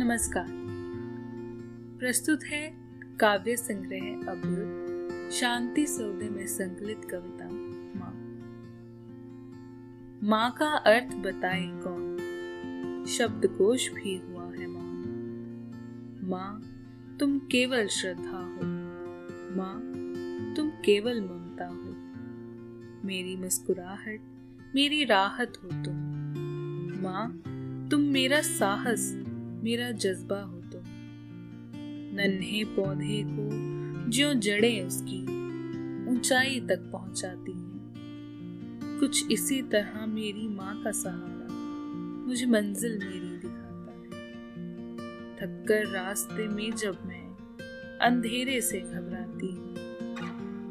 नमस्कार। प्रस्तुत है काव्य संग्रह अभ्युत शांति सौदे में संकलित कविता, माँ। माँ का अर्थ बताए कौन? शब्दकोश भी हुआ है माँ माँ, तुम केवल श्रद्धा हो। माँ, तुम केवल ममता हो। मेरी मुस्कुराहट, मेरी राहत हो तुम। माँ, तुम मेरा साहस मेरा जज्बा हो तुम नन्हे पौधे को जो जड़े उसकी ऊंचाई तक पहुंचाती हैं। कुछ इसी तरह मेरी माँ का सहारा मुझे मंजिल मेरी दिखाता है। थककर रास्ते में जब मैं अंधेरे से घबराती हूँ,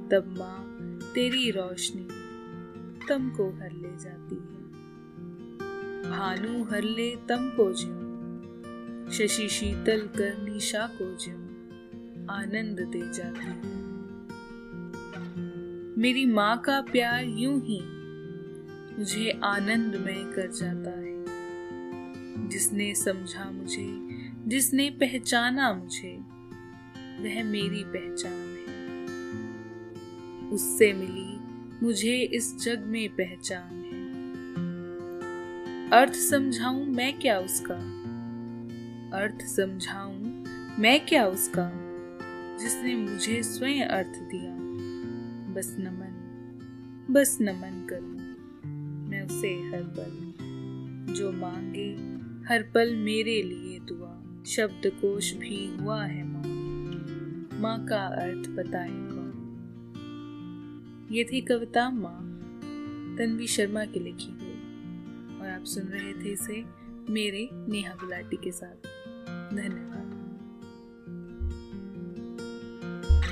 तब माँ तेरी रोशनी तम को हर ले जाती है। भानु हर ले तम को ज्यो शशि शीतल कर निशा को ज्यो आनंद दे जाती है। मेरी माँ का प्यार यूँ ही मुझे आनंदमय कर जाता है। जिसने समझा मुझे, जिसने पहचाना मुझे, वह मेरी पहचान है। उससे मिली मुझे इस जग में पहचान है। अर्थ समझाऊं मैं क्या उसका? अर्थ समझाऊं मैं क्या उसका? जिसने मुझे स्वयं अर्थ दिया। बस नमन बस नमन करूँ। मैं उसे हर पल, जो मांगे, हर पल मेरे लिए दुआ। शब्द कोश भी हुआ है माँ। माँ का अर्थ बताए ये थी कविता माँ, तन्वी शर्मा की लिखी हुई। और आप सुन रहे थे इसे मेरे नेहा गुलाटी के साथ। then